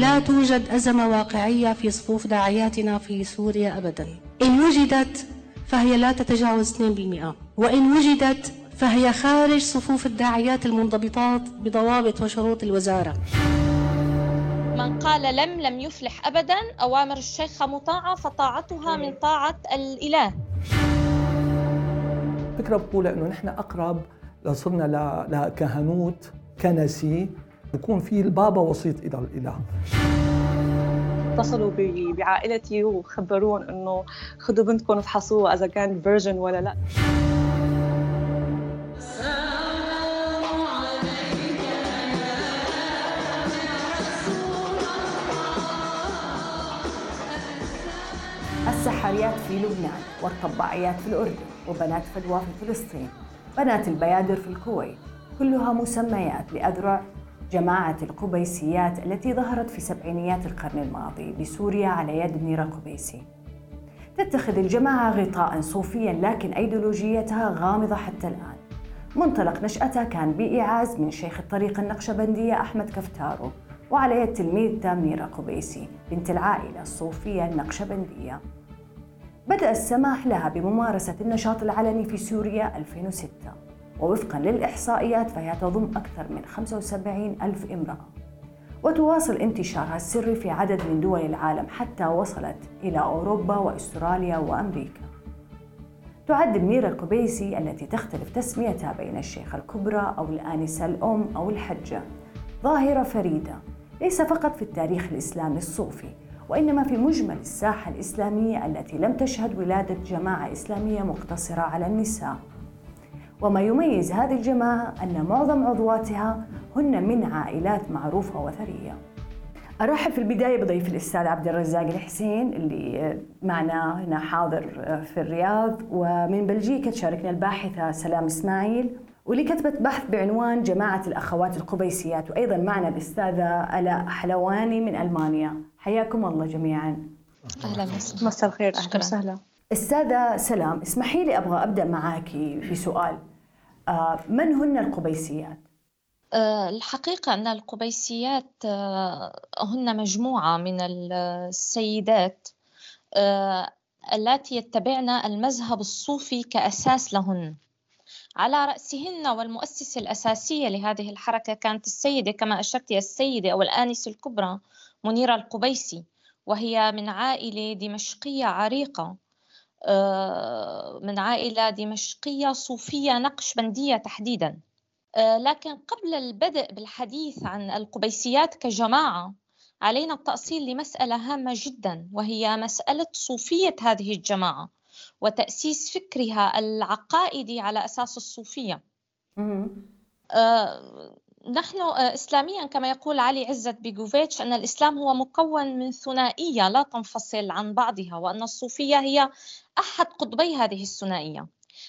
لا توجد أزمة واقعية في صفوف داعياتنا في سوريا أبدا. إن وجدت فهي لا تتجاوز 2% وإن وجدت فهي خارج صفوف الداعيات المنضبطات بضوابط وشروط الوزارة. من قال لم لم يفلح أبدا. أوامر الشيخة مطاعة فطاعتها من طاعة الإله. فكرة بقول إنه نحن أقرب صرنا لكهنوت كنسي بكون في البابا وسيط إلى الإله. اتصلوا بعائلتي وخبرون إنه خذوا بنتكم افحصوها إذا كان فيرجن ولا لا. السحريات في لبنان والطباعيات في الأردن وبنات فدوى في فلسطين. بنات البيادر في الكويت. كلها مسميات لأذرع جماعة القبيسيات التي ظهرت في سبعينيات القرن الماضي بسوريا على يد منيرة القبيسي تتخذ الجماعة غطاء صوفيا لكن أيديولوجيتها غامضة حتى الآن. منطلق نشأتها كان بإعاز من شيخ الطريقة النقشبندية أحمد كفتارو وعلى يد تلميذته منيرة قبيسي بنت العائلة الصوفية النقشبندية. بدأ السماح لها بممارسة النشاط العلني في سوريا 2006 ووفقا للإحصائيات فهي تضم أكثر من 75 ألف امرأة. وتواصل انتشارها السري في عدد من دول العالم حتى وصلت إلى أوروبا وأستراليا وأمريكا. تعد منيرة القبيسي التي تختلف تسميتها بين الشيخة الكبرى أو الآنسة الأم أو الحجة. ظاهرة فريدة. ليس فقط في التاريخ الإسلامي الصوفي وإنما في مجمل الساحة الإسلامية التي لم تشهد ولادة جماعة إسلامية مقتصرة على النساء. وما يميز هذه الجماعة أن معظم عضواتها هن من عائلات معروفة وثرية. أرحب في البداية بضيف الأستاذ عبد الرزاق الحسين اللي معنا هنا حاضر في الرياض ومن بلجيكا تشاركنا الباحثة سلام إسماعيل واللي كتبت بحث بعنوان جماعة الأخوات القبيسيات. وأيضا معنا الأستاذة ألاء حلواني من ألمانيا. حياكم الله جميعا. أهلا وسهلا. مساء الخير. أهلا وسهلا. أستاذة سلام اسمحي لي أبغى أبدأ معك بسؤال. من هن القبيسيات؟ آه، الحقيقة أن القبيسيات آه، هن مجموعة من السيدات التي يتبعن المذهب الصوفي كأساس لهن على رأسهن والمؤسسة الأساسية لهذه الحركة كانت السيدة كما أشرت السيدة أو الآنسة الكبرى منيرة القبيسي وهي من عائلة دمشقية عريقة آه، من عائلة دمشقية صوفية نقشبندية تحديدا. آه، لكن قبل البدء بالحديث عن القبيسيات كجماعة علينا التأصيل لمسألة هامة جدا وهي مسألة صوفية هذه الجماعة وتأسيس فكرها العقائدي على أساس الصوفية. آه، نحن إسلاميا كما يقول علي عزت بيجوفيتش أن الإسلام هو مكون من ثنائية لا تنفصل عن بعضها وأن الصوفية هي أحد قطبي هذه الثنائية.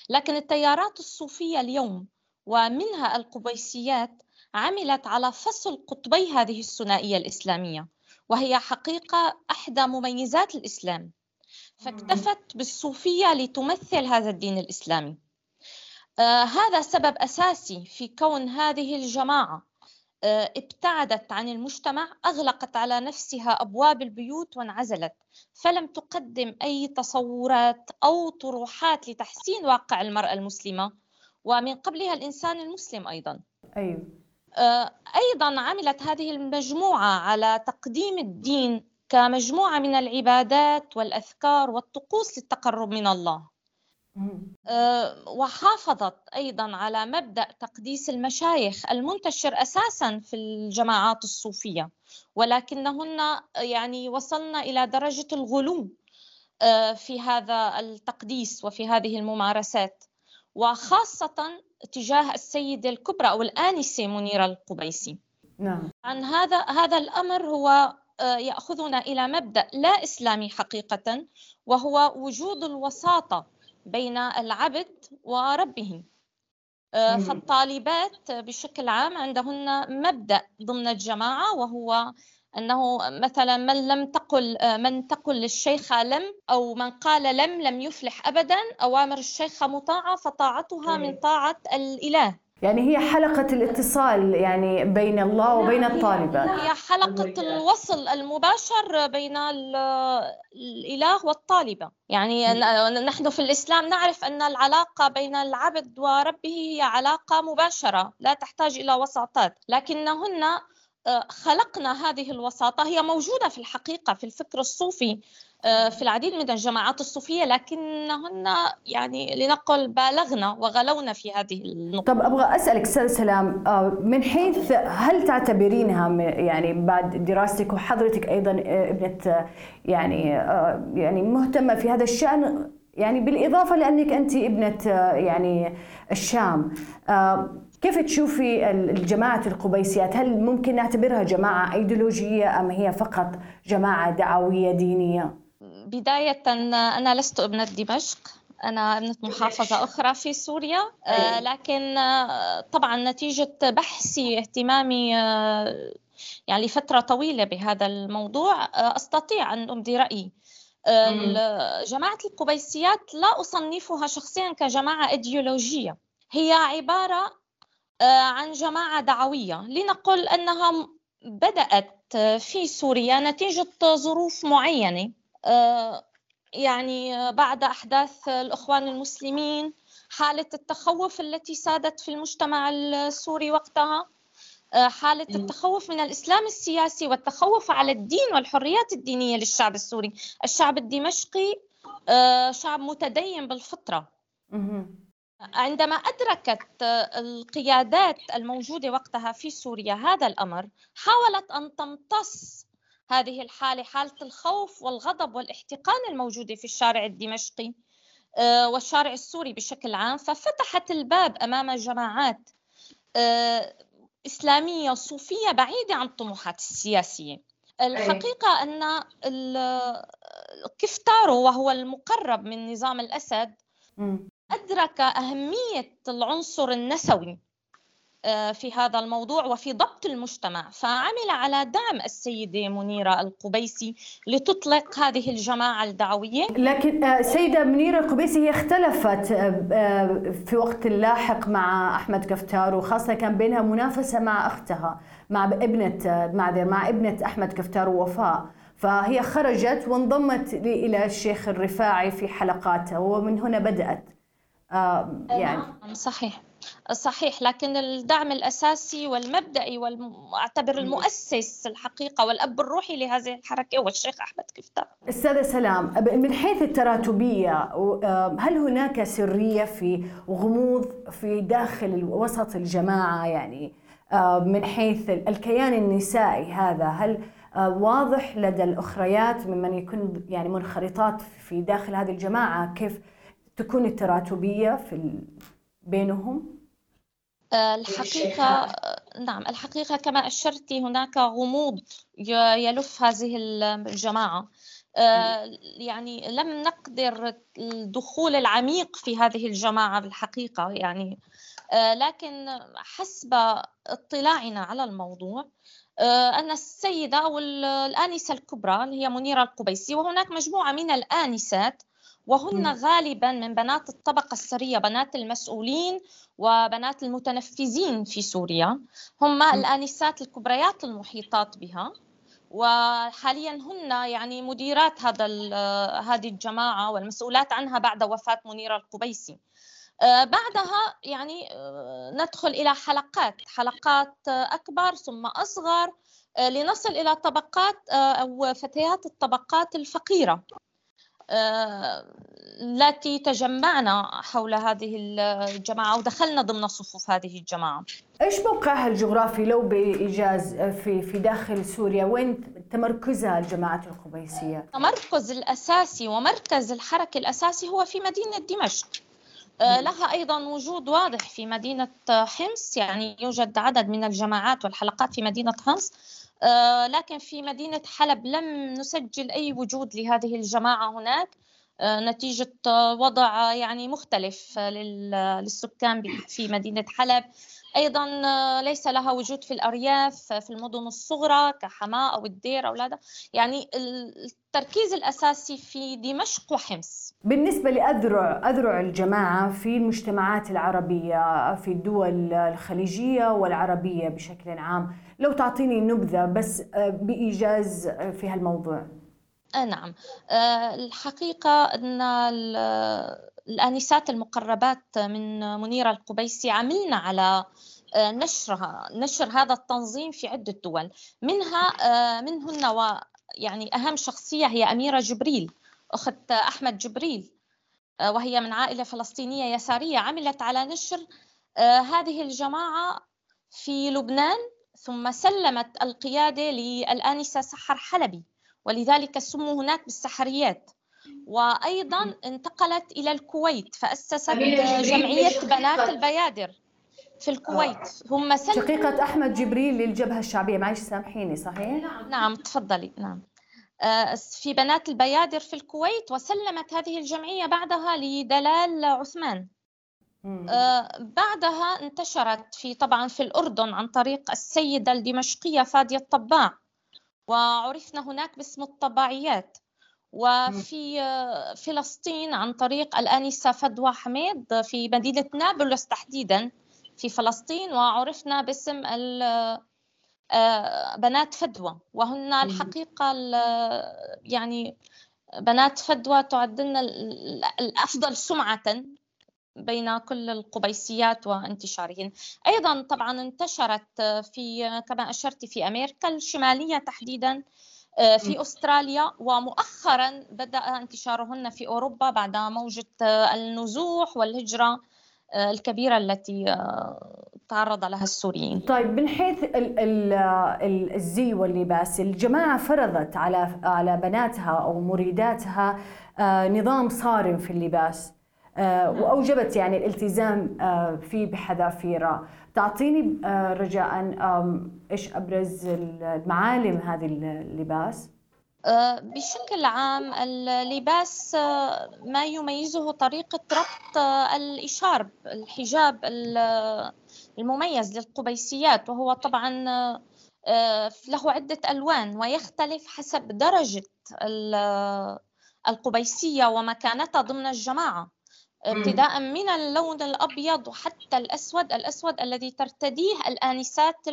لكن التيارات الصوفية اليوم ومنها القبيسيات عملت على فصل قطبي هذه الثنائية الإسلامية وهي حقيقة إحدى مميزات الإسلام. فاكتفت بالصوفية لتمثل هذا الدين الإسلامي. آه هذا سبب أساسي في كون هذه الجماعة. آه ابتعدت عن المجتمع أغلقت على نفسها أبواب البيوت وانعزلت. فلم تقدم أي تصورات أو طروحات لتحسين واقع المرأة المسلمة. ومن قبلها الإنسان المسلم أيضا. أيوة. آه أيضا عملت هذه المجموعة على تقديم الدين كمجموعة من العبادات والأذكار والطقوس للتقرب من الله. آه، وحافظت أيضا على مبدأ تقديس المشايخ المنتشر أساسا في الجماعات الصوفية ولكنهن يعني وصلن إلى درجة الغلو آه، في هذا التقديس وفي هذه الممارسات وخاصة تجاه السيدة الكبرى أو الآنسة منيرة القبيسي نعم. عن هذا هذا الأمر هو آه، يأخذنا إلى مبدأ لا إسلامي حقيقة وهو وجود الوساطة بين العبد وربه آه، فالطالبات بشكل عام عندهن مبدأ ضمن الجماعة وهو أنه مثلا من لم تقل آه، من تقل للشيخة لم أو من قال لم لم يفلح أبدا. أوامر الشيخة مطاعة فطاعتها من طاعة الإله. يعني هي حلقة الاتصال يعني بين الله وبين الطالبات هي حلقة الوصل المباشر بين الإله والطالبة. يعني نحن في الإسلام نعرف أن العلاقة بين العبد وربه هي علاقة مباشرة لا تحتاج إلى وساطات. لكنهن خلقنا هذه الوساطة. هي موجودة في الحقيقة في الفكر الصوفي آه، في العديد من الجماعات الصوفية لكنهن يعني لنقل بالغنا وغلونا في هذه النقطة. طب أبغى أسألك أستاذ سلام آه، من حيث هل تعتبرينها يعني بعد دراستك وحضرتك أيضا ابنة يعني يعني مهتمة في هذا الشأن؟ يعني بالإضافة لأنك أنت ابنة يعني الشام كيف تشوفي الجماعة القبيسيات؟ هل ممكن نعتبرها جماعة أيديولوجية أم هي فقط جماعة دعوية دينية؟ بداية أنا لست ابنة دمشق. أنا ابنة محافظة أخرى في سوريا. آه، لكن آه، طبعا نتيجة بحثي اهتمامي آه، يعني لفترة طويلة بهذا الموضوع أستطيع أن أبدي رأيي. جماعة القبيسيات لا أصنفها شخصيا كجماعة إيديولوجية. هي عبارة عن جماعة دعوية لنقل أنها بدأت في سوريا نتيجة ظروف معينة. آه، يعني بعد أحداث الإخوان المسلمين حالة التخوف التي سادت في المجتمع السوري وقتها آه، حالة التخوف من الإسلام السياسي والتخوف على الدين والحريات الدينية للشعب السوري. الشعب الدمشقي شعب متدين بالفطرة. عندما أدركت القيادات الموجودة وقتها في سوريا هذا الأمر حاولت أن تمتص هذه الحالة حالة الخوف والغضب والاحتقان الموجودة في الشارع الدمشقي آه، والشارع السوري بشكل عام. ففتحت الباب أمام جماعات آه، إسلامية صوفية بعيدة عن الطموحات السياسية. الحقيقة أن كفتارو وهو المقرب من نظام الأسد أدرك أهمية العنصر النسوي آه، في هذا الموضوع وفي ضبط المجتمع فعمل على دعم السيدة منيرة القبيسي لتطلق هذه الجماعة الدعوية. لكن آه، سيدة منيرة القبيسي هي اختلفت آه، في وقت لاحق مع أحمد كفتار وخاصة كان بينها منافسة مع أختها مع ابنة معذر مع ابنة أحمد كفتار ووفاء. فهي خرجت وانضمت إلى الشيخ الرفاعي في حلقاته ومن هنا بدأت. آه، يعني نعم، صحيح. صحيح لكن الدعم الأساسي والمبدئي واعتبر المؤسس الحقيقة والأب الروحي لهذه الحركة هو الشيخ أحمد كفتار. أستاذة سلام من حيث التراتبية آه، هل هناك سرية في غموض في داخل وسط الجماعة؟ يعني من حيث الكيان النسائي هذا هل واضح لدى الأخريات ممن يكون يعني منخرطات في داخل هذه الجماعة؟ كيف تكون التراتبية في بينهم؟ آه، الحقيقة آه، نعم الحقيقة كما أشرت هناك غموض يلف هذه الجماعة. آه، يعني لم نقدر الدخول العميق في هذه الجماعة بالحقيقة يعني. لكن حسب اطلاعنا على الموضوع أن السيدة أو الآنسة الكبرى اللي هي منيرة القبيسي وهناك مجموعة من الآنسات وهن غالبا من بنات الطبقة السرية بنات المسؤولين وبنات المتنفذين في سوريا. هم الآنسات الكبريات المحيطات بها. وحاليا هن يعني مديرات هذا هذه الجماعة والمسؤولات عنها بعد وفاة منيرة القبيسي. آه، بعدها يعني آه، ندخل إلى حلقات حلقات أكبر ثم أصغر. آه، لنصل إلى طبقات أو فتيات الطبقات الفقيرة. التي تجمعنا حول هذه الجماعة ودخلنا ضمن صفوف هذه الجماعة إيش موقعها الجغرافي لو بإيجاز في في داخل سوريا وين تمركزها الجماعه القبيسيه؟ التمركز الأساسي ومركز الحركة الأساسي هو في مدينة دمشق. آه، لها أيضا وجود واضح في مدينة حمص يعني يوجد عدد من الجماعات والحلقات في مدينة حمص آه، لكن في مدينة حلب لم نسجل أي وجود لهذه الجماعة هناك. آه، نتيجة وضع يعني مختلف للسكان في مدينة حلب. أيضا ليس لها وجود في الأرياف في المدن الصغرى كحماة أو الدير أو هذا يعني التركيز الأساسي في دمشق وحمص. بالنسبة لأذرع أذرع الجماعة في المجتمعات العربية في الدول الخليجية والعربية بشكل عام لو تعطيني نبذة بس بإيجاز في هالموضوع. نعم. الحقيقة أن الآنسات المقربات من منيرة القبيسي عملنا على آه، نشرها نشر هذا التنظيم في عدة دول. منها آه، منهن و يعني أهم شخصية هي أميرة جبريل أخت أحمد جبريل آه، وهي من عائلة فلسطينية يسارية عملت على نشر هذه الجماعة في لبنان ثم سلمت القيادة للآنسة سحر حلبي ولذلك سموا هناك بالسحريات. وأيضا انتقلت إلى الكويت فأسست جمعية بنات البيادر في الكويت. هم سلموا شقيقة أحمد جبريل للجبهة الشعبية. معلش سامحيني صحيح؟ نعم تفضلي. نعم. آه، في بنات البيادر في الكويت وسلمت هذه الجمعية بعدها لدلال عثمان. آه، بعدها انتشرت في طبعا في الأردن عن طريق السيدة الدمشقية فادية الطباع وعرفنا هناك باسم الطباعيات. وفي فلسطين عن طريق الآنسة فدوى حميد في مدينة نابلس تحديدا في فلسطين وعرفنا باسم آه، بنات فدوى. وهن الحقيقة يعني بنات فدوى تعدلنا الأفضل سمعة بين كل القبيسيات وانتشارهن أيضا طبعا انتشرت في كما أشرت في أمريكا الشمالية تحديدا آه، في أستراليا ومؤخرا بدأ انتشارهن في أوروبا بعد موجة آه، النزوح والهجرة آه، الكبيرة التي تعرض لها السوريين. طيب من حيث الزي واللباس، الجماعة فرضت على على بناتها أو مريداتها نظام صارم في اللباس. وأوجبت يعني الالتزام فيه بحذافيره، تعطيني آه، رجاء إيش أبرز المعالم هذه اللباس؟ آه، بشكل عام اللباس آه، ما يميزه طريقة ربط الإشارب الحجاب المميز للقبيسيات. وهو طبعا له عدة ألوان ويختلف حسب درجة القبيسية ومكانتها ضمن الجماعة. ابتداء من اللون الأبيض وحتى الأسود الأسود الذي ترتديه الآنسات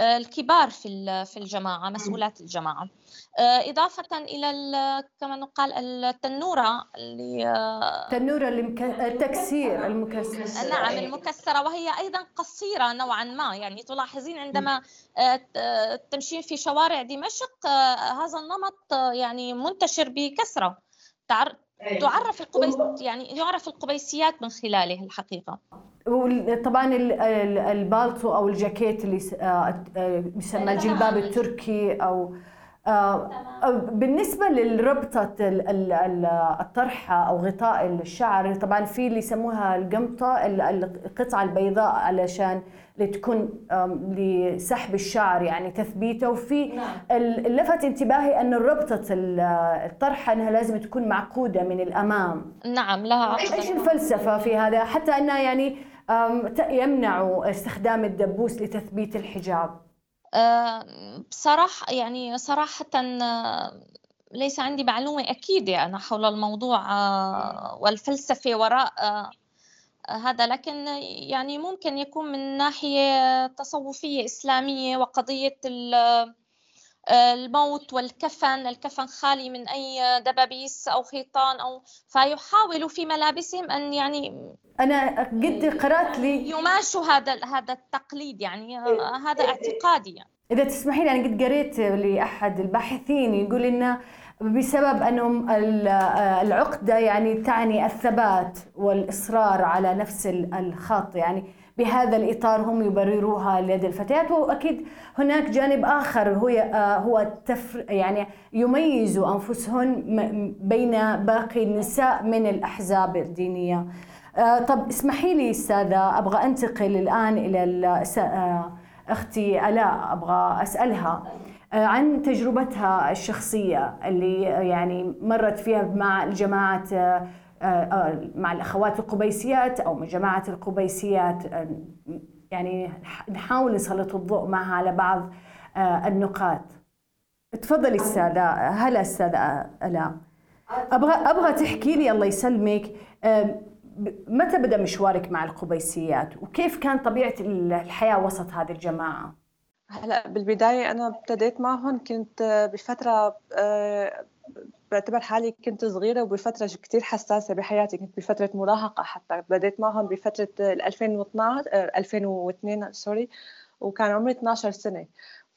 الكبار في في الجماعة مسؤولات الجماعة. آه، إضافة إلى كما نقال التنورة اللي التنورة التكسير المكسر. نعم المكسرة وهي أيضا قصيرة نوعا ما. يعني تلاحظين عندما آه، تمشين في شوارع دمشق آه، هذا النمط يعني منتشر بكثرة. تعرف القبيس يعني يعرف القبيسيات من خلاله الحقيقة. طبعا البالتو أو الجاكيت اللي آه، آه، يسمى الجلباب التركي أو آه، بالنسبة للربطة الطرحة أو غطاء الشعر طبعا في اللي يسموها القمطة القطعة البيضاء علشان لتكون لسحب الشعر يعني تثبيته. وفي نعم. لفت انتباهي أن ربطة الطرحة أنها لازم تكون معقودة من الأمام. نعم لها عقدة إيش الفلسفة في هذا؟ حتى أنها يعني يمنعوا استخدام الدبوس لتثبيت الحجاب. بصراحة يعني صراحة ليس عندي معلومة أكيدة أنا حول الموضوع آه، والفلسفة وراء آه، هذا لكن يعني ممكن يكون من ناحية تصوفية إسلامية وقضية الموت والكفن الكفن خالي من أي دبابيس أو خيطان أو فيحاولوا في ملابسهم أن يعني أنا قد قرأت لي يماشوا هذا هذا التقليد يعني هذا اعتقادي يعني. إذا تسمحي لي أنا قد قريت لأحد الباحثين يقول إنه بسبب أنهم العقدة يعني تعني الثبات والإصرار على نفس الخط يعني بهذا الإطار هم يبرروها لدى الفتيات. وأكيد هناك جانب آخر هو هو التفر يعني يميز أنفسهن بين باقي النساء من الأحزاب الدينية. آه، طب اسمحي لي أستاذة أبغى أنتقل الآن إلى آه، أختي الاء أبغى أسألها آه، عن تجربتها الشخصية اللي يعني مرت فيها مع الجماعة مع الأخوات القبيسيات أو جماعة القبيسيات. يعني نحاول نسلط الضوء معها على بعض آه، النقاط. تفضلي أستاذة. هلا أستاذة الاء أبغى أبغى تحكي لي الله يسلمك متى بدأ مشوارك مع القبيسيات؟ وكيف كان طبيعة الحياة وسط هذه الجماعة؟ هلا بالبداية أنا ابتديت معهم كنت بفترة آه، بعتبر حالي كنت صغيرة وبفترة كتير حساسة بحياتي. كنت بفترة مراهقة حتى. بديت معهم بفترة 2012 2002 سوري. وكان عمري 12 سنة.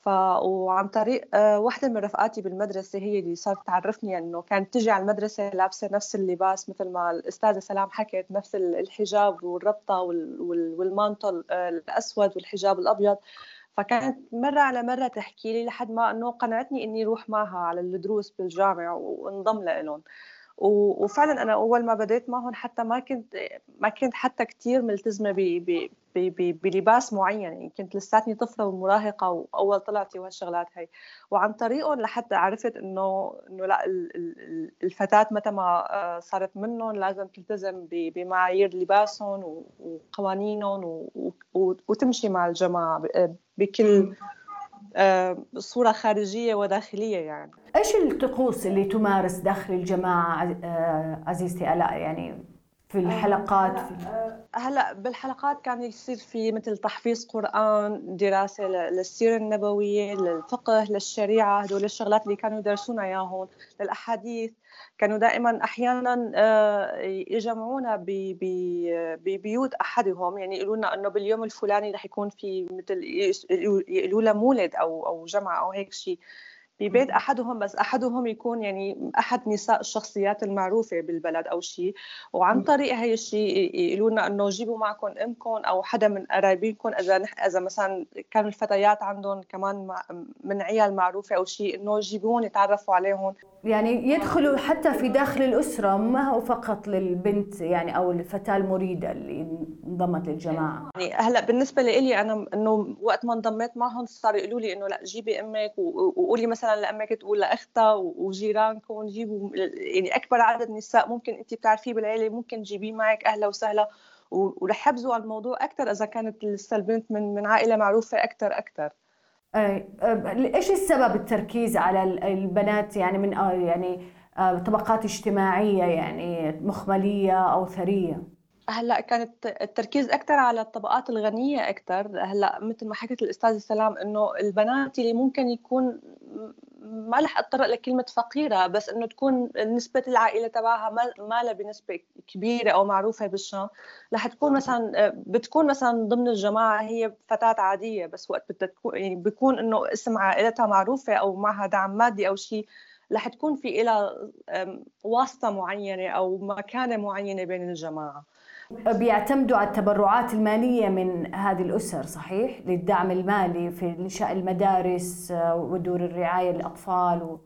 ف وعن طريق آه، وحده من رفقاتي بالمدرسة هي اللي صارت تعرفني إنه كانت تجي على المدرسة لابسة نفس اللباس مثل ما الأستاذة سلام حكت نفس الحجاب والربطة والمانتو آه، الأسود والحجاب الأبيض. فكانت مرة على مرة تحكي لي لحد ما إنه قنعتني إني أروح معها على الدروس بالجامع وانضم لهم وفعلا أنا أول ما بديت معهم حتى ما كنت ما كنت حتى كثير ملتزمة بلباس معين يعني كنت لساتني طفلة ومراهقة وأول طلعتي وهالشغلات هي وعن طريقهم لحتى عرفت إنه إنه لا الفتاة متى ما آه، صارت منهم لازم تلتزم بمعايير لباسهم وقوانينهم وتمشي مع الجماعة بكل صورة خارجية وداخلية يعني. إيش الطقوس اللي تمارس داخل الجماعة آه، عزيزتي؟ آلاء يعني في الحلقات. هلا بالحلقات كان يصير في مثل تحفيظ قرآن دراسة للسيرة النبوية للفقه للشريعة هدول الشغلات اللي كانوا يدرسونا إياهم للأحاديث. كانوا دائما أحيانا آه، يجمعونا ببيوت أحدهم. يعني يقولوا لنا إنه باليوم الفلاني رح يكون في مثل يقولوا لنا مولد أو أو جمعه أو هيك شيء ببيت أحدهم بس أحدهم يكون يعني أحد نساء الشخصيات المعروفة بالبلد أو شيء وعن طريق هي الشيء يقولوا لنا إنه جيبوا معكم إمكم أو حدا من قرايبينكم إذا نح... إذا مثلا كانوا الفتيات عندهم كمان من عيال معروفة أو شيء إنه جيبوهم يتعرفوا عليهم. يعني يدخلوا حتى في داخل الأسرة ما هو فقط للبنت يعني أو الفتاة المريدة اللي انضمت للجماعة. يعني هلأ بالنسبة لي أنا إنه وقت ما انضميت معهم صاروا يقولوا لي إنه لأ جيبي أمك وقولي مثلا مثلا لامك تقول لأختها وجيرانكم جيبوا يعني أكبر عدد نساء ممكن انت بتعرفيه بالعيلة ممكن تجيبيه معك أهلا وسهلا. ورح يحبزوا على الموضوع أكثر إذا كانت لسه البنت من من عائلة معروفة أكثر أكثر أي إيش السبب التركيز على البنات؟ يعني من آه، يعني آه، طبقات اجتماعية يعني مخملية أو ثرية؟ هلأ كانت التركيز أكثر على الطبقات الغنية أكثر هلأ مثل ما حكت الاستاذه سلام إنه البنات اللي ممكن يكون ما رح اتطرق لكلمه فقيرة بس إنه تكون نسبة العائلة تبعها ما لها بنسبة كبيرة أو معروفة بالشام رح تكون مثلا بتكون مثلا ضمن الجماعة هي فتاة عادية بس وقت بدها تكون يعني بيكون إنه اسم عائلتها معروفة أو معها دعم مادي أو شيء رح تكون في لها واسطة معينة أو مكانة معينة بين الجماعة. بيعتمدوا على التبرعات المالية من هذه الأسر صحيح؟ للدعم المالي في إنشاء المدارس آه، ودور الرعاية للأطفال و...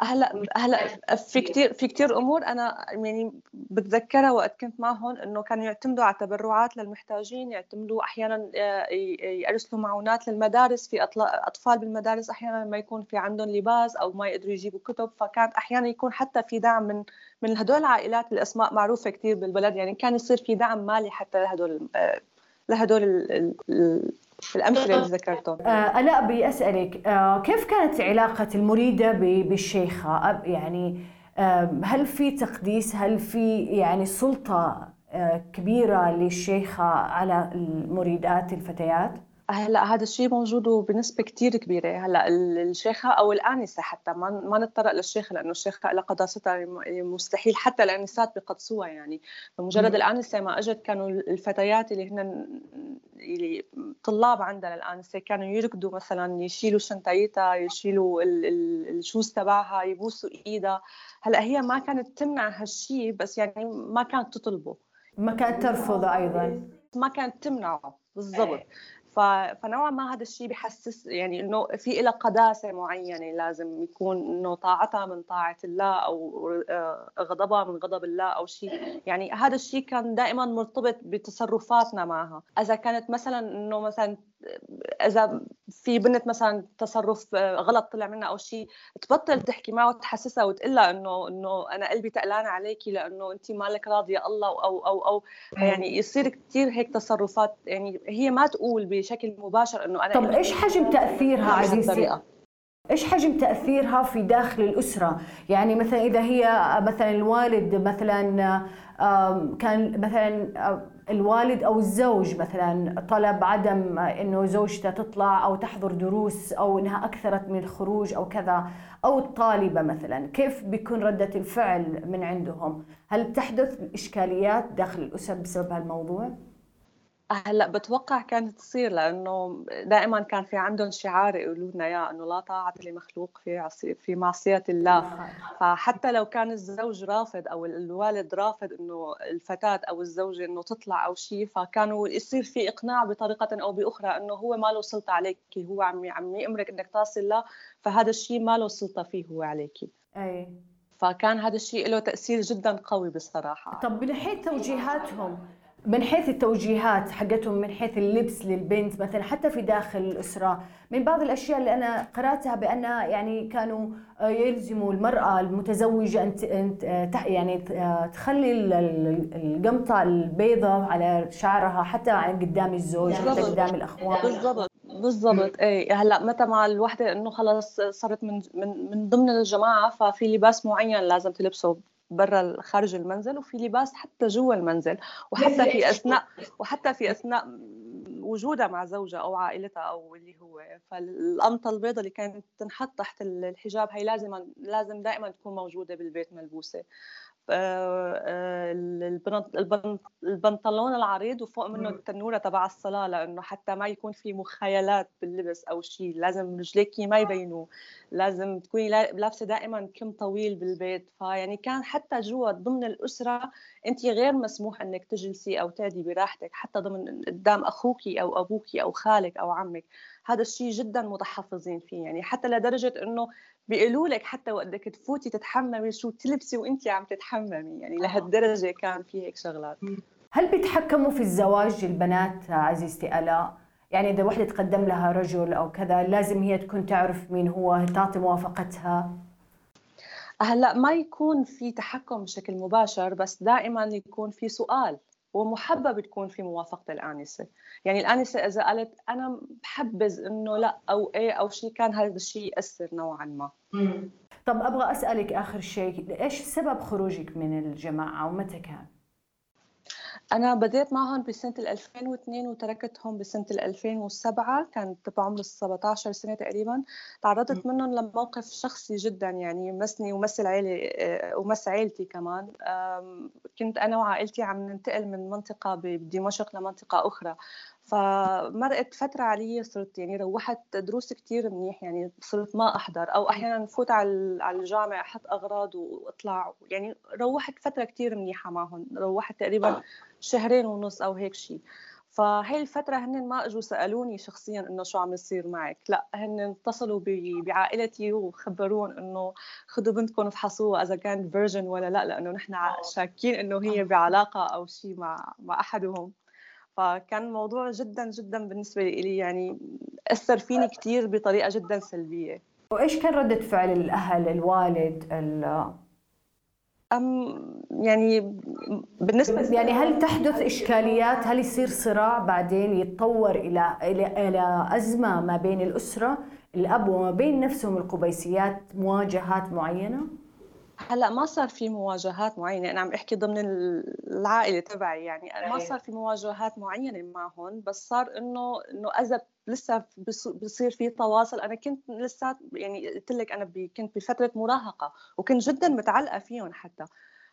هلا هلا في كثير في كثير أمور. أنا يعني بتذكرها وقت كنت معهم إنه كانوا يعتمدوا على تبرعات للمحتاجين يعتمدوا أحيانا آه، يرسلوا معونات للمدارس. في أطفال بالمدارس أحيانا ما يكون في عندهم لباس أو ما يقدروا يجيبوا كتب. فكانت أحيانا يكون حتى في دعم من من هدول العائلات الأسماء معروفة كثير بالبلد. يعني كان يصير في دعم مالي حتى لهدول آه، لهدول الأمثلة اللي ذكرتهم. آه الاء بيسالك آه كيف كانت علاقة المريدة بالشيخة؟ يعني آه هل في تقديس هل في يعني سلطة آه كبيرة للشيخة على المريدات الفتيات؟ هلا هذا الشيء موجود بنسبة كثير كبيرة. هلا الشيخة أو الآنسة حتى ما ما نتطرق للشيخه لأنه الشيخه لها قداستها مستحيل حتى الآنسات بقدسوها يعني. بمجرد الآنسة ما إجت كانوا الفتيات اللي هن اللي طلاب عندنا الآنسة كانوا يركضوا مثلا يشيلوا شنطيتها يشيلوا الشوز تبعها يبوسوا إيدها. هلا هي ما كانت تمنع هالشيء بس يعني ما كانت تطلبه. ما كانت ترفض أيضا. ما كانت تمنعه بالضبط. فنوعا ما هذا الشيء بحسس يعني إنه في لها قداسة معينة لازم يكون إنه طاعتها من طاعة الله أو آه، غضبها من غضب الله أو شيء. يعني هذا الشيء كان دائما مرتبط بتصرفاتنا معها. إذا كانت مثلا إنه مثلا إذا في بنت مثلا تصرف غلط طلع منها أو شيء تبطل تحكي معه وتحسسها وتقول لها إنه إنه أنا قلبي تقلان عليكي لأنه انت مالك راضية الله أو أو أو. يعني يصير كثير هيك تصرفات. يعني هي ما تقول بشكل مباشر إنه أنا طب إيش حجم تأثيرها عزيزتي إيش حجم تأثيرها في داخل الأسرة؟ يعني مثلا إذا هي مثلا الوالد مثلا كان مثلا الوالد أو الزوج مثلا طلب عدم إنه زوجته تطلع أو تحضر دروس أو إنها أكثرت من الخروج أو كذا أو الطالبة مثلا كيف بيكون ردة الفعل من عندهم؟ هل تحدث إشكاليات داخل الاسر بسبب هالموضوع؟ هلأ بتوقع كانت تصير لأنه دائما كان في عندهم شعار يقولوا لنا إياه إنه لا طاعة لمخلوق في في معصية الله. فحتى لو كان الزوج رافض أو الوالد رافض إنه الفتاة أو الزوجه إنه تطلع أو شيء فكانوا يصير في إقناع بطريقة أو بأخرى إنه هو ما له سلطة عليك هو عم عم يأمرك إنك تصل له فهذا الشيء ما له سلطة فيه هو عليك. أي. فكان هذا الشيء له تأثير جدا قوي بصراحة. طب من حيث توجيهاتهم من حيث التوجيهات حقتهم من حيث اللبس للبنت مثلا حتى في داخل الأسرة. من بعض الأشياء اللي أنا قرأتها بأن يعني كانوا آه، يلزموا المرأة المتزوجة أن يعني آه، تخلي القمطة البيضاء على شعرها حتى قدام الزوج حتى قدام الأخوان. بالضبط. بالضبط. إيه هلأ متى مع الوحدة إنه خلص صارت من من من ضمن الجماعة ففي لباس معين لازم تلبسه. برا خارج المنزل وفي لباس حتى جوا المنزل وحتى في أثناء وحتى في أثناء وجودها مع زوجها أو عائلتها أو اللي هو. فالقمطة البيضاء اللي كانت تنحط تحت الحجاب هي لازم لازم دائما تكون موجودة بالبيت ملبوسة. البنطلون العريض وفوق منه التنورة تبع الصلاة لأنه حتى ما يكون في مخيلات باللبس أو شيء لازم رجليك ما يبينوا لازم تكوني لابسة دائما كم طويل بالبيت. فيعني كان حتى جوا ضمن الأسرة انت غير مسموح إنك تجلسي أو تعدي براحتك حتى ضمن قدام أخوك أو أبوك أو خالك أو عمك. هذا الشيء جدا متحفظين فيه يعني حتى لدرجة إنه بيقولوا لك حتى وقتك تفوتي تتحممي شو تلبسي وانت عم تتحممي يعني لهالدرجة كان في هيك شغلات. هل بيتحكموا في الزواج البنات عزيزتي الاء يعني إذا وحدة تقدم لها رجل أو كذا لازم هي تكون تعرف مين هو تعطي موافقتها؟ هلأ ما يكون في تحكم بشكل مباشر بس دائما يكون في سؤال. ومحبب تكون في موافقة الآنسة. يعني الآنسة إذا قالت أنا بحبذ إنه لا أو إيه أو شيء كان هذا الشيء يأثر نوعا ما. طب أبغى أسألك آخر شيء إيش سبب خروجك من الجماعة ومتى كان؟ أنا بديت معهم بسنة 2002 وتركتهم بسنة 2007 كانت بعمر 17 سنة تقريبا. تعرضت منهم لموقف شخصي جدا يعني مسني ومس عائلي آه، ومس عائلتي كمان. كنت أنا وعائلتي عم ننتقل من منطقة بدمشق لمنطقة أخرى. فمرقت فترة علي صرت يعني روحت دروس كتير منيح يعني صرت ما أحضر. أو أحيانا فوت على الجامع أحط أغراض وأطلع. يعني روحت فترة كتير منيحة معهم. روحت تقريبا شهرين ونص أو هيك شيء فهي الفترة هن ما إجوا سألوني شخصيا إنه شو عم يصير معك، لا هن اتصلوا بعائلتي وخبرون إنه خذوا بنتكم افحصوها إذا كانت فيرجن ولا لا لأنه نحن شاكين إنه هي بعلاقة أو شيء مع مع أحدهم. فكان موضوع جدا جدا بالنسبة لي يعني أثر فيني كثير بطريقة جدا سلبية. وإيش كان ردة فعل الأهل الوالد أم يعني بالنسبة يعني هل تحدث إشكاليات؟ هل يصير صراع بعدين يتطور إلى إلى إلى أزمة ما بين الأسرة الأب وما بين نفسهم القبيسيات مواجهات معينة؟ هلأ ما صار في مواجهات معينة. أنا عم أحكي ضمن العائلة تبعي يعني. ما صار في مواجهات معينة معهم بس صار انه إنه اذا لسه بصير في تواصل. أنا كنت لسه يعني قلت لك أنا كنت بفترة مراهقة وكنت جدا متعلقة فيهم حتى.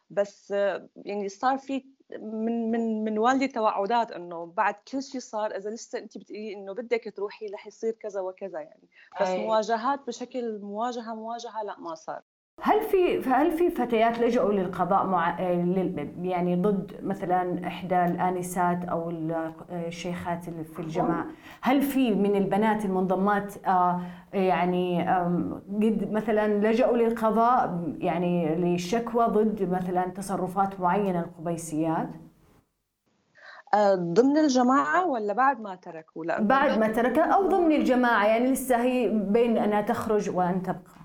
بس يعني صار في من من من والدي توعدات إنه بعد كل شيء صار إذا لسه أنت بتقولي إنه بدك تروحي رح يصير كذا وكذا يعني. بس أي. مواجهات بشكل مواجهة مواجهة لا ما صار. هل في هل في فتيات لجأوا للقضاء مع يعني ضد مثلا إحدى الآنسات أو الشيخات اللي في الجماعة؟ هل في من البنات المنضمات آه، يعني قد مثلا لجأوا للقضاء يعني للشكوى ضد مثلا تصرفات معينة القبيسيات؟ آه، ضمن الجماعة ولا بعد ما تركوا؟ بعد ما تركها أو ضمن الجماعة يعني لسه هي بين أنها تخرج وأن تبقى.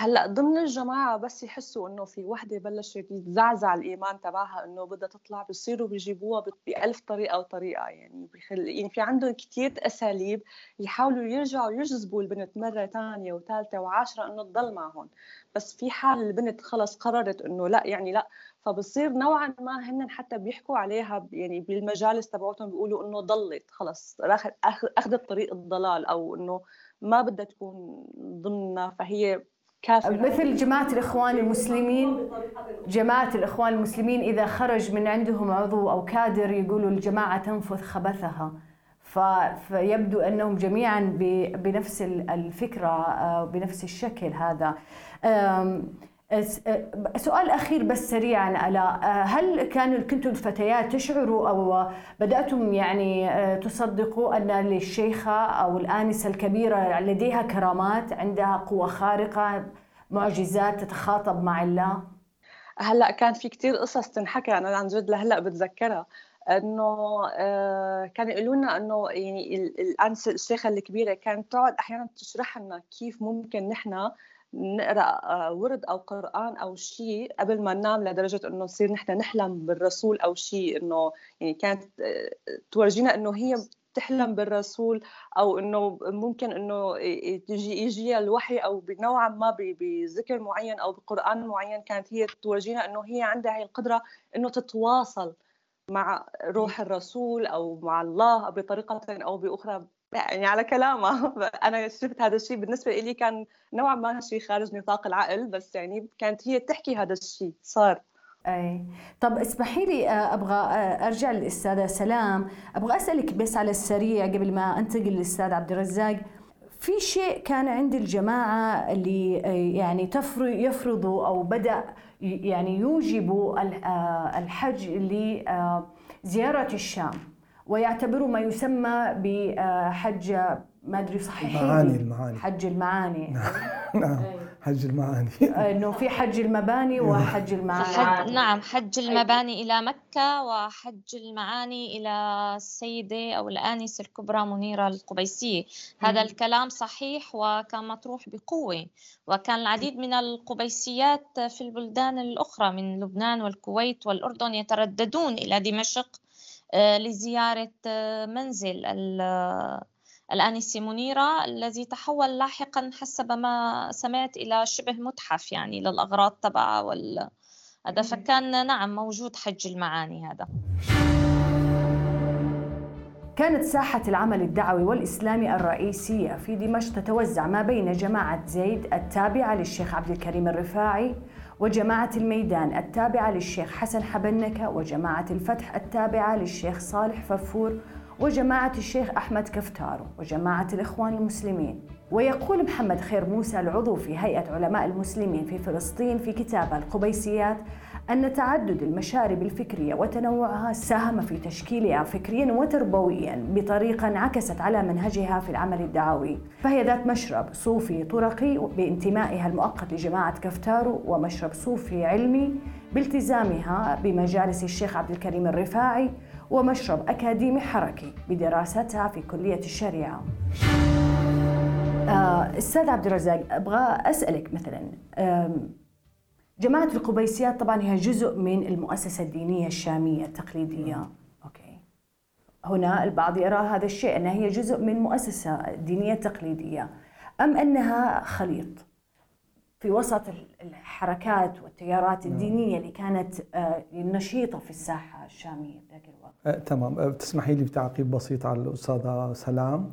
هلأ ضمن الجماعة بس يحسوا إنه في وحدة بلشت يتزعزع الإيمان تبعها إنه بدها تطلع بصيروا بيجيبوها بألف طريقة وطريقة يعني بخل... يعني في عندهم كثير أساليب يحاولوا يرجعوا يجذبوا البنت مرة ثانية وثالثه وعاشرة إنه تضل معهم. بس في حال البنت خلص قررت إنه لأ يعني لأ فبصير نوعا ما هن حتى بيحكوا عليها يعني بالمجالس تبعتهم بيقولوا إنه ضلت خلص أخذت طريق الضلال أو إنه ما بدها تكون ضمننا فهي كافر. مثل جماعة الإخوان المسلمين جماعة الإخوان المسلمين إذا خرج من عندهم عضو أو كادر يقولوا الجماعة تنفث خبثها. فيبدو أنهم جميعا بنفس الفكرة آه، بنفس الشكل هذا. سؤال أخير بس سريعا ألا هل كانوا كنتم الفتيات تشعروا أو بدأتم يعني تصدقوا أن للشيخة أو الآنسة الكبيرة لديها كرامات عندها قوة خارقة معجزات تتخاطب مع الله؟ هلأ كان في كثير قصص تنحكى أنا عن جد لهلأ بتذكرها إنه كانوا يقولوا لنا إنه يعني الآنسة الشيخة الكبيرة كانت تقعد أحيانا تشرح لنا كيف ممكن نحن نقرأ آه، ورد أو قرآن أو شيء قبل ما ننام لدرجة إنه نصير نحن نحلم بالرسول أو شيء إنه يعني كانت آه، تورجينا إنه هي بتحلم بالرسول أو إنه ممكن إنه تجي يجي الوحي أو بنوعا ما بذكر معين أو بقرآن معين كانت هي تورجينا إنه هي عندها هي القدرة إنه تتواصل مع روح الرسول أو مع الله بطريقة أو بأخرى يعني على كلامها أنا شفت هذا الشيء بالنسبة لي كان نوعا ما شيء خارج نطاق العقل بس يعني كانت هي تحكي هذا الشيء صار. أي. طب اسمحي لي آه، أبغى آه، أرجع للأستاذة سلام. أبغى أسألك بس على السريع قبل ما أنتقل للأستاذ عبد الرزاق. في شيء كان عند الجماعة اللي آه، يعني يفرضوا أو بدأ يعني يوجبوا الحج لزياره الشام؟ ويعتبروا ما يسمى بحج ما أدري صحيح. المعاني المعاني. حج المعاني. نعم, نعم. حج المعاني. إنه في حج المباني وحج المعاني. حج نعم حج المباني إلى مكة وحج المعاني إلى السيدة أو الانسه الكبرى منيرة القبيسية. هذا الكلام صحيح وكان مطروح بقوة. وكان العديد من القبيسيات في البلدان الأخرى من لبنان والكويت والأردن يترددون إلى دمشق آه، لزيارة آه، منزل آه، الآنسة منيرة الذي تحول لاحقا حسب ما سمعت إلى شبه متحف يعني للأغراض تبعها وال هذا فكان نعم موجود حج المعاني هذا. كانت ساحة العمل الدعوي والإسلامي الرئيسية في دمشق تتوزع ما بين جماعة زيد التابعة للشيخ عبد الكريم الرفاعي وجماعة الميدان التابعة للشيخ حسن حبنكة وجماعة الفتح التابعة للشيخ صالح ففور وجماعة الشيخ أحمد كفتارو وجماعة الإخوان المسلمين. ويقول محمد خير موسى العضو في هيئة علماء المسلمين في فلسطين في كتابه القبيسيات أن تعدد المشارب الفكرية وتنوعها ساهم في تشكيلها فكريا وتربويا بطريقة انعكست على منهجها في العمل الدعوي. فهي ذات مشرب صوفي طرقي بانتمائها المؤقت لجماعة كفتارو ومشرب صوفي علمي بالتزامها بمجالس الشيخ عبد الكريم الرفاعي ومشرب أكاديمي حركي بدراستها في كلية الشريعة. آه، أستاذ عبد الرزاق أبغى أسألك مثلا جماعة القبيسيات طبعا هي جزء من المؤسسة الدينية الشامية التقليدية. أوكي. هنا البعض يرى هذا الشيء أنها هي جزء من مؤسسة دينية تقليدية. أم أنها خليط؟ في وسط الحركات والتيارات نعم. الدينية اللي كانت آه، نشيطة في الساحة الشامية ذاك الوقت. أه تمام. أه تسمحي لي بتعقيب بسيط على الأستاذة سلام؟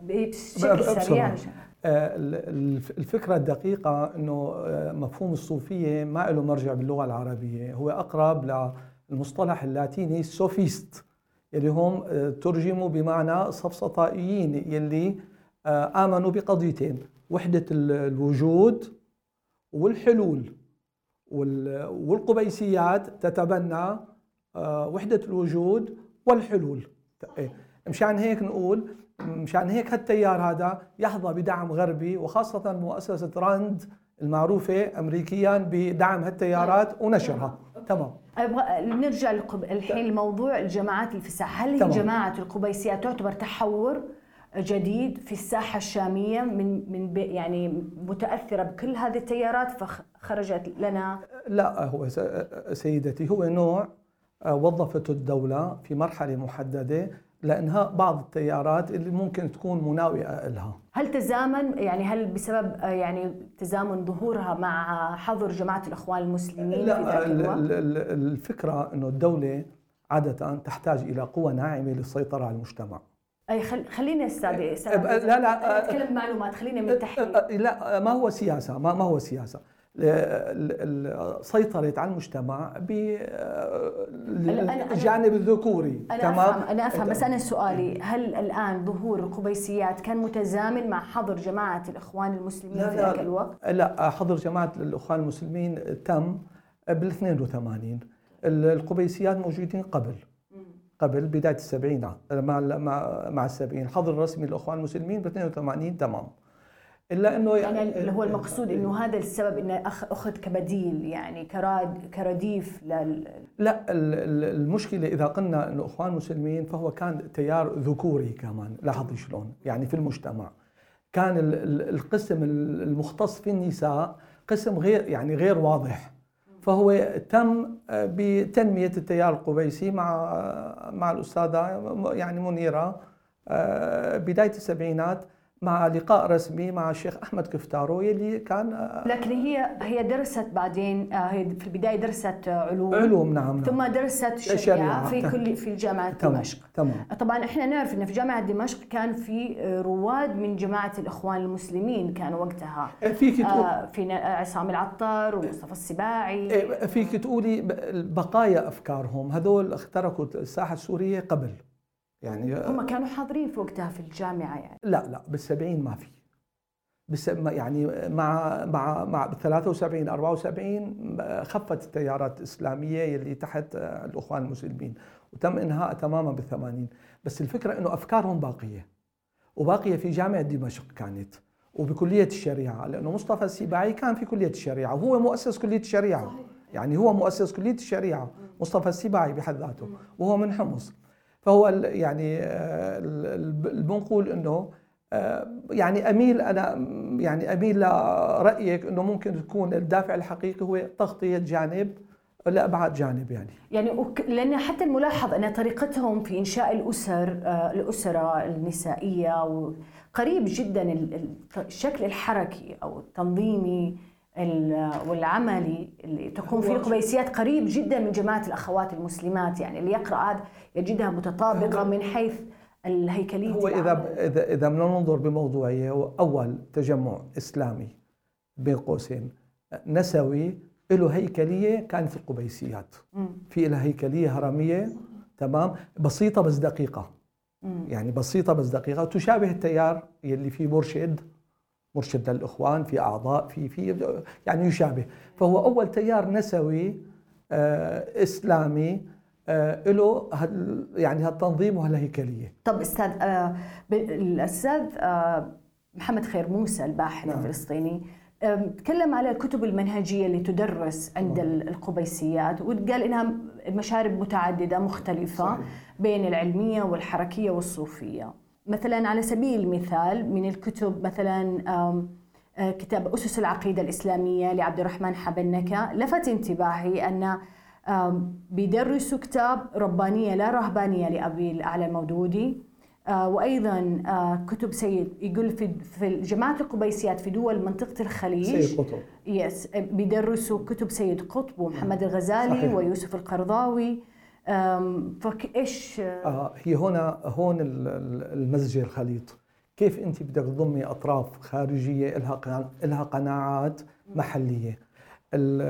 بشكل سريع آه، الفكرة الدقيقة أنه آه، مفهوم الصوفية ما له مرجع باللغة العربية هو أقرب للمصطلح اللاتيني سوفيست اللي هم آه، ترجموا بمعنى صفصطائيين يلي آمنوا بقضيتين وحدة الوجود والحلول والقبيسيات تتبنى وحدة الوجود والحلول إيه. مشان هيك نقول مشان هيك هالتيار هذا يحظى بدعم غربي وخاصة مؤسسة راند المعروفة أمريكيا بدعم هالتيارات ونشرها. تمام. أبغى نرجع للقب... الحين لموضوع الجماعات الفساح، هل تمام. جماعة القبيسيات تعتبر تحور جديد في الساحة الشامية من من يعني متأثرة بكل هذه التيارات فخرجت لنا؟ لا هو سيدتي هو نوع آه، وظفته الدولة في مرحلة محددة لإنهاء بعض التيارات اللي ممكن تكون مناوئة لها هل تزامن يعني هل بسبب يعني تزامن ظهورها مع حظر جماعة الأخوان المسلمين لا ال- الوقت؟ ال- ال- الفكرة أنه الدولة عادة تحتاج إلى قوة ناعمة للسيطرة على المجتمع. أي خل... خلينا أستاذ لا- لا، أتكلم معلومات خلينا من تحت لا ما هو سياسة ما ما هو ال- سيطرت على المجتمع بالجانب الذكوري أنا افهم أنا أفهم بس أنا سؤالي هل الآن ظهور القبيسيات كان متزامن مع حظر جماعة الإخوان المسلمين لا، في. ذاك الوقت؟ لا حظر جماعة الأخوان المسلمين تم بال 82 ال- القبيسيات موجودين قبل قبل بداية السبعينات مع مع السبعين. الحظر الرسمي للأخوان المسلمين ب 82 تمام. إلا إنه يعني اللي هو المقصود إنه هذا السبب إنه أخ- اخذ كبديل يعني كراد كرديف لل. لا ال- ال- المشكلة إذا قلنا أنه إخوان مسلمين فهو كان تيار ذكوري كمان لاحظي شلون يعني في المجتمع. كان ال- ال- القسم ال- المختص في النساء قسم غير يعني غير واضح. فهو تم آه، بتنمية التيار القبيسي مع آه، مع الأستاذة م- يعني منيرة آه، بداية السبعينات. مع لقاء رسمي مع الشيخ أحمد كفتارو يلي كان آه، لكن هي هي درست بعدين آه، هي في البداية درست علوم. علوم نعم, نعم. ثم درست الشريعة. في. كل في جامعة تمام دمشق. تمام. طبعا إحنا نعرف إن في جامعة دمشق كان في آه، رواد من جماعة الإخوان المسلمين كانوا وقتها. فيك تقول في عصام العطار ومصطفى السباعي. إيه، فيك تقولي بقايا أفكارهم. هذول اخترقوا الساحة السورية قبل. يعني هم كانوا حاضرين في وقتها في الجامعة يعني. لا لا بالسبعين ما في. بس يعني مع مع مع 73 74 خفت التيارات الإسلامية اللي تحت الأخوان المسلمين. وتم إنهاء تماما بال 80 بس الفكرة إنه أفكارهم باقية. وباقية في جامعة دمشق كانت. وبكلية الشريعة. لأنه مصطفى السباعي كان في كلية الشريعة. وهو مؤسس كلية الشريعة. يعني هو مؤسس كلية الشريعة. مصطفى السباعي بحد ذاته. وهو من حمص. فهو يعني آه، بنقول إنه آه، يعني أميل أنا يعني أميل لرأيك إنه ممكن تكون الدافع الحقيقي هو تغطية جانب لابعد جانب يعني. يعني لأن حتى الملاحظ أن طريقتهم في إنشاء الأسر آه، الأسرة النسائية و- قريب جدا ال- ال- الشكل الحركي أو التنظيمي ال- والعملي اللي تقوم فيه القبيسيات قريب جدا من جماعة الأخوات المسلمات يعني اللي يقرأ هذا يجدها متطابقة من حيث الهيكلية هو. إذا إذا بدنا ننظر بموضوعيه هو أول تجمع إسلامي بين قوسين نسوي له هيكلية كانت القبيسيات مم. في لها هيكلية هرمية تمام بسيطة بس دقيقة مم. يعني بسيطة بس دقيقة تشابه التيار يلي فيه مرشد مرشد للإخوان في أعضاء في في يعني يشابه فهو أول تيار نسوي آه إسلامي آه له هال- يعني هالتنظيم وهالهيكليه طب أستاذ آه الأستاذ آه محمد خير موسى الباحث نعم. الفلسطيني آه، تكلم على الكتب المنهجية اللي تدرس عند ال- القبيسيات وقال إنها مشارب متعددة مختلفة صحيح. بين العلمية والحركية والصوفية مثلا على سبيل المثال من الكتب مثلا آه، كتاب أسس العقيدة الإسلامية لعبد الرحمن حبنكة لفت انتباهي أن آم، بيدرسوا كتاب ربانية لا رهبانية لأبي الأعلى المودودي آه، وأيضا آه، كتب سيد يقول في في جماعة القبيسيات في دول منطقة الخليج. سيد قطب. يس بيدرسوا كتب سيد قطب ومحمد الغزالي صحيح. ويوسف القرضاوي. آم، فك إيش آه هي هنا هون ال- ال- المزج الخليط. كيف أنت بدك تضمي أطراف خارجية لها لها قناعات محلية؟ ال-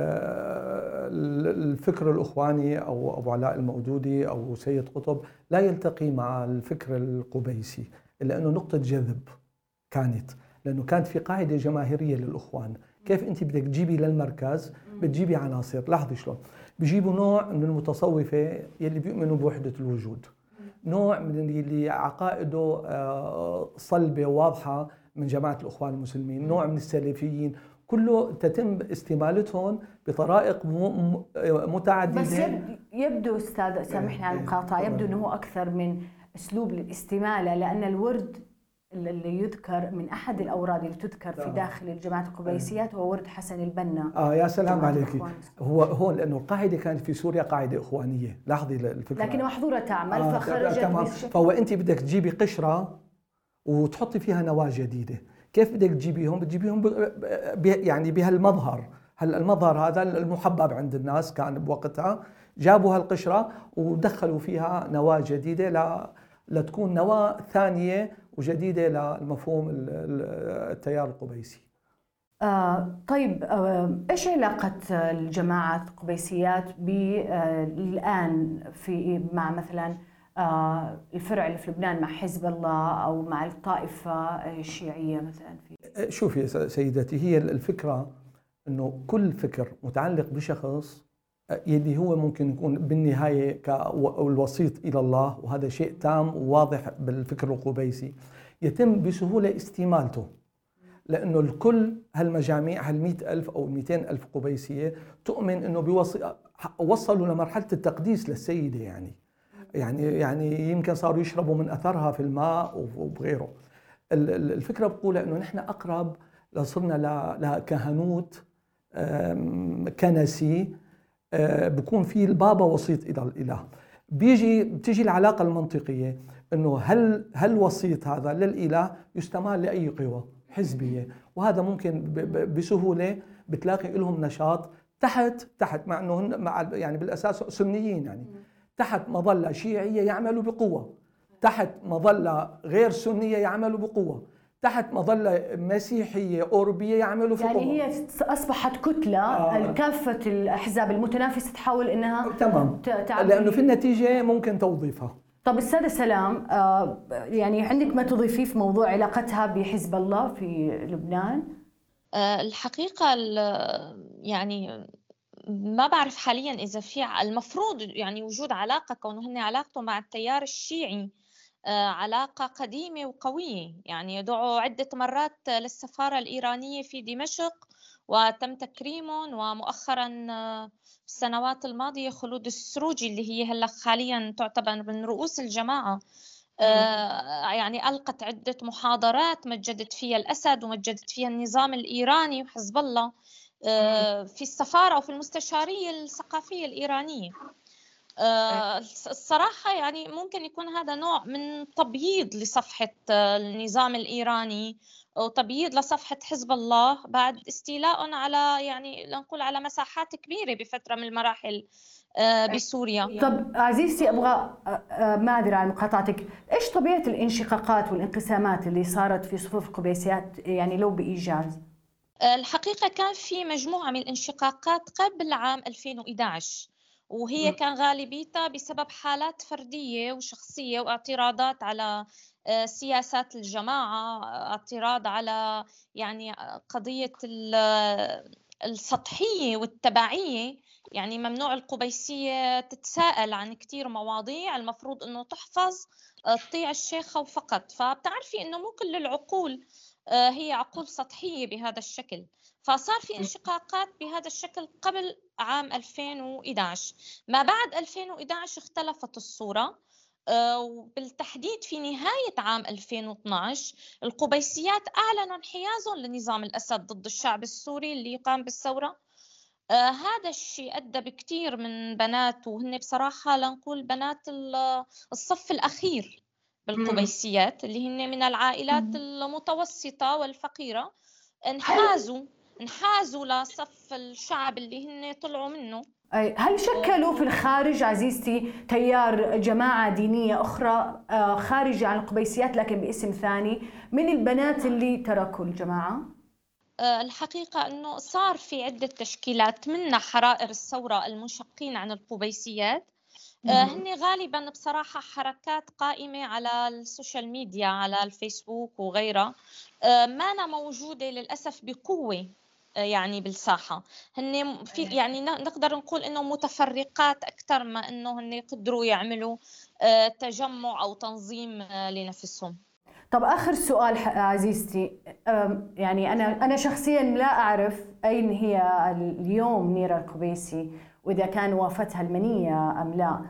ال- الفكر الأخواني أو ابو علاء المودودي أو سيد قطب لا يلتقي مع الفكر القبيسي الا انه نقطة جذب كانت لأنه كانت في قاعدة جماهيرية للأخوان. كيف أنت بدك تجيبي للمركز؟ بتجيبي عناصر. لاحظي شلون. بيجيبوا نوع من المتصوفة يلي بيؤمنوا بوحدة الوجود. نوع من اللي عقائده آه، صلبة واضحة من جماعة الإخوان المسلمين. نوع من السلفيين. كله تتم استمالتهم بطرائق متعددة. بس يبدو أستاذ سامحني على المقاطعة يبدو إنه أكثر من أسلوب للاستمالة لأن الورد اللي يذكر من أحد الأوراد اللي تذكر في داخل الجماعات القبيسيات هو ورد حسن البنا. آه يا سلام عليك. هو هون لأنه القاعدة كانت في سوريا قاعدة إخوانية. لاحظي الفكرة. لكن محظورة تعمل آه فخرجت فهو أنت بدك تجيبي قشرة وتحطي فيها نواة جديدة. كيف بدك تجيبيهم؟ بتجيبيهم يعني بهالمظهر. هلا المظهر هذا المحبب عند الناس كان بوقتها؟ جابوا هالقشرة ودخلوا فيها نواة جديدة ل لتكون نواة ثانية وجديدة للمفهوم التيار القبيسي. آه طيب آه إيش علاقة الجماعات القبيسيات آه الآن في مع مثلا آه الفرع اللي في لبنان مع حزب الله أو مع الطائفة الشيعية مثلا في شوفي سيدتي هي الفكرة أنه كل فكر متعلق بشخص يلي هو ممكن يكون بالنهاية كالوسيط إلى الله وهذا شيء تام وواضح بالفكر القبيسي. يتم بسهولة استمالته لأنه الكل هالمجاميع هال ألف أو 200 ألف قبيسية تؤمن أنه بيوصل وصلوا لمرحلة التقديس للسيدة يعني. يعني يعني يمكن صاروا يشربوا من أثرها في الماء وغيره. الفكرة بقولها أنه نحن أقرب لصرنا لكهنوت كنسي بكون في البابا وسيط إلى الإله. بيجي بتيجي العلاقة المنطقية إنه هل هل وسيط هذا للإله يستمال لأي قوى حزبية؟ وهذا ممكن بسهولة بتلاقي لهم نشاط تحت تحت مع إنه مع يعني بالأساس سنيين يعني. تحت مظلة شيعية يعملوا بقوة تحت مظلة غير سنية يعملوا بقوة. تحت مظلة مسيحية أوروبية يعملوا في يعني هي أصبحت كتلة آه. كافه الأحزاب المتنافسة تحاول إنها تمام. لأنه في النتيجة ممكن توظيفها. طب أستاذة سلام آه يعني عندك ما تضيفيه في موضوع علاقتها بحزب الله في لبنان؟ آه الحقيقة يعني ما بعرف حاليا إذا في المفروض يعني وجود علاقة كونه هن علاقته مع التيار الشيعي آه، علاقة قديمة وقوية. يعني دعوا عدة مرات للسفارة الإيرانية في دمشق وتم تكريمهم ومؤخرا آه، السنوات الماضية خلود السروجي اللي هي هلأ حاليا تعتبر من رؤوس الجماعة. آه، يعني ألقت عدة محاضرات مجدت فيها الأسد ومجدت فيها النظام الإيراني وحزب الله في السفارة وفي المستشارية الثقافية الإيرانية. آه، الصراحة يعني ممكن يكون هذا نوع من تبييض لصفحة آه، النظام الإيراني وتبييض لصفحة حزب الله بعد استيلاء على يعني لنقول على مساحات كبيرة بفترة من المراحل آه، بسوريا. طب عزيزتي أبغى ما أدري عن مقاطعتك، إيش طبيعة الانشقاقات والانقسامات اللي صارت في صفوف القبيسيات يعني لو بإيجاز؟ الحقيقة كان في مجموعة من الانشقاقات قبل عام 2011 وهي كان غالبيتها بسبب حالات فردية وشخصية واعتراضات على آه، سياسات الجماعة اعتراض على يعني قضية السطحية والتبعية. يعني ممنوع القبيسية تتساءل عن كثير مواضيع المفروض أنه تحفظ آه، تطيع الشيخة وفقط فبتعرفي أنه مو كل العقول آه، هي عقول سطحية بهذا الشكل. فصار في انشقاقات بهذا الشكل قبل عام 2011 ما بعد 2011 اختلفت الصورة آه، وبالتحديد في نهاية عام 2012 القبيسيات أعلنوا انحيازهم لنظام الأسد ضد الشعب السوري اللي قام بالثورة. آه هذا الشيء أدى بكثير من بنات وهن بصراحة لنقول بنات الصف الأخير بالقبيسيات اللي هن من العائلات المتوسطة والفقيرة. انحازوا انحازوا لصف الشعب اللي هن طلعوا منه. هل شكلوا في الخارج عزيزتي تيار جماعة دينية أخرى آه، خارجة عن القبيسيات لكن باسم ثاني؟ من البنات اللي تركوا الجماعة؟ آه، الحقيقة أنه صار في عدة تشكيلات منها حرائر الثورة المنشقين عن القبيسيات. آه، هن غالبا بصراحة حركات قائمة على السوشيال ميديا على الفيسبوك وغيرها. ما أنا موجودة للأسف بقوة يعني بالساحة هن في يعني نقدر نقول إنه متفرقات أكثر ما إنه هن يقدروا يعملوا آه، تجمع أو تنظيم آه، لنفسهم. طب آخر سؤال عزيزتي يعني أنا أنا شخصيا لا أعرف أين هي اليوم نيرة القبيسي وإذا كان وافتها المنية أم لا.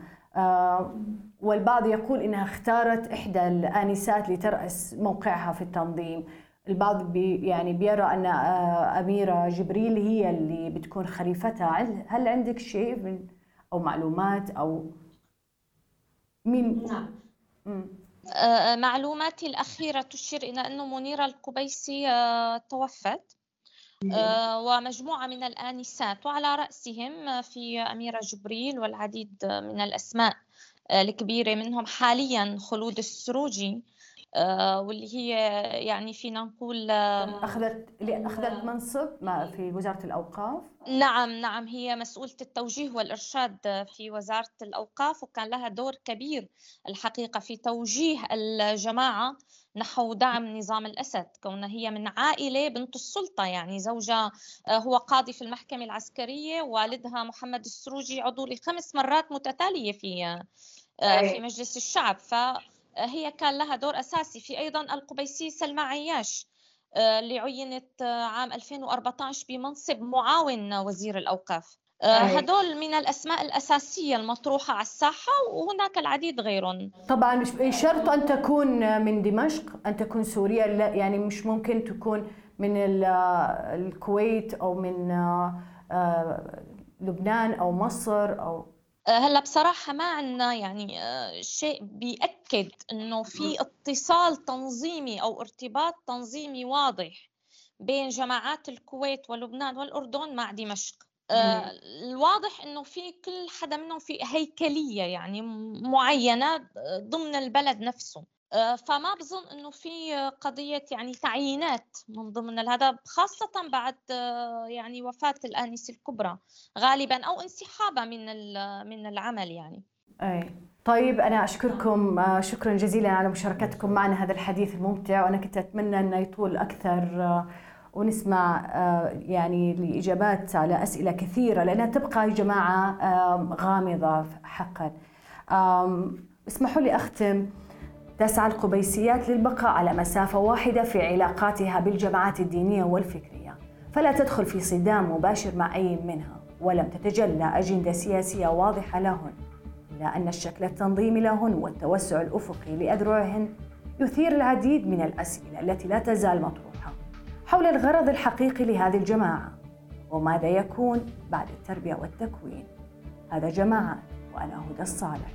والبعض يقول إنها اختارت إحدى الآنسات لترأس موقعها في التنظيم. البعض بي يعني بيرى أن آه، أميرة جبريل هي اللي بتكون خليفتها. هل عندك شيء من أو معلومات أو مين؟ نعم. آه، معلوماتي الأخيرة تشير إلى أن منيرة القبيسي آه، توفت. ومجموعة من الآنسات وعلى رأسهم في أميرة جبريل والعديد من الأسماء الكبيرة منهم حاليا خلود السروجي. آه، واللي هي يعني فينا نقول اخذت اللي اخذت منصب في وزارة الأوقاف. نعم نعم هي مسؤولة التوجيه والإرشاد في وزارة الأوقاف وكان لها دور كبير الحقيقة في توجيه الجماعة نحو دعم نظام الأسد كونها هي من عائلة بنت السلطة يعني زوجها آه، هو قاضي في المحكمة العسكرية والدها محمد السروجي عضو لخمس مرات متتالية في آه، في مجلس الشعب. ف هي كان لها دور أساسي في أيضا القبيسية سلمى عياش آه، اللي عينت آه، عام 2014 بمنصب معاون وزير الأوقاف. آه، هدول من الأسماء الأساسية المطروحة على الساحة وهناك العديد غيرهم. طبعا مش شرط أن تكون من دمشق أن تكون سوريا لا يعني مش ممكن تكون من الكويت أو من لبنان أو مصر أو آه، هلا بصراحة ما عندنا يعني آه، شيء بيأكد إنه في اتصال تنظيمي أو ارتباط تنظيمي واضح بين جماعات الكويت ولبنان والأردن مع دمشق. آه، الواضح إنه في كل حدا منهم في هيكلية يعني معينة ضمن البلد نفسه. آه، فما بظن إنه في قضية يعني تعيينات من ضمن هذا خاصة بعد آه، يعني وفاة الآنسة الكبرى غالبا أو انسحابها من من العمل يعني. أي. طيب أنا أشكركم آه، شكرا جزيلا على مشاركتكم معنا هذا الحديث الممتع وأنا كنت أتمنى انه يطول أكثر ونسمع يعني الاجابات على أسئلة كثيرة لانها تبقى يا جماعة غامضة حقا. اسمحوا لي أختم تسعى القبيسيات للبقاء على مسافة واحدة في علاقاتها بالجماعات الدينية والفكرية. فلا تدخل في صدام مباشر مع أي منها ولم تتجلى أجندة سياسية واضحة لهن. إلا أن الشكل التنظيمي لهن والتوسع الأفقي لأذرعهن يثير العديد من الأسئلة التي لا تزال مطروحة حول الغرض الحقيقي لهذه الجماعة وماذا يكون بعد التربية والتكوين. هذا جماعات وأنا هدى الصالح.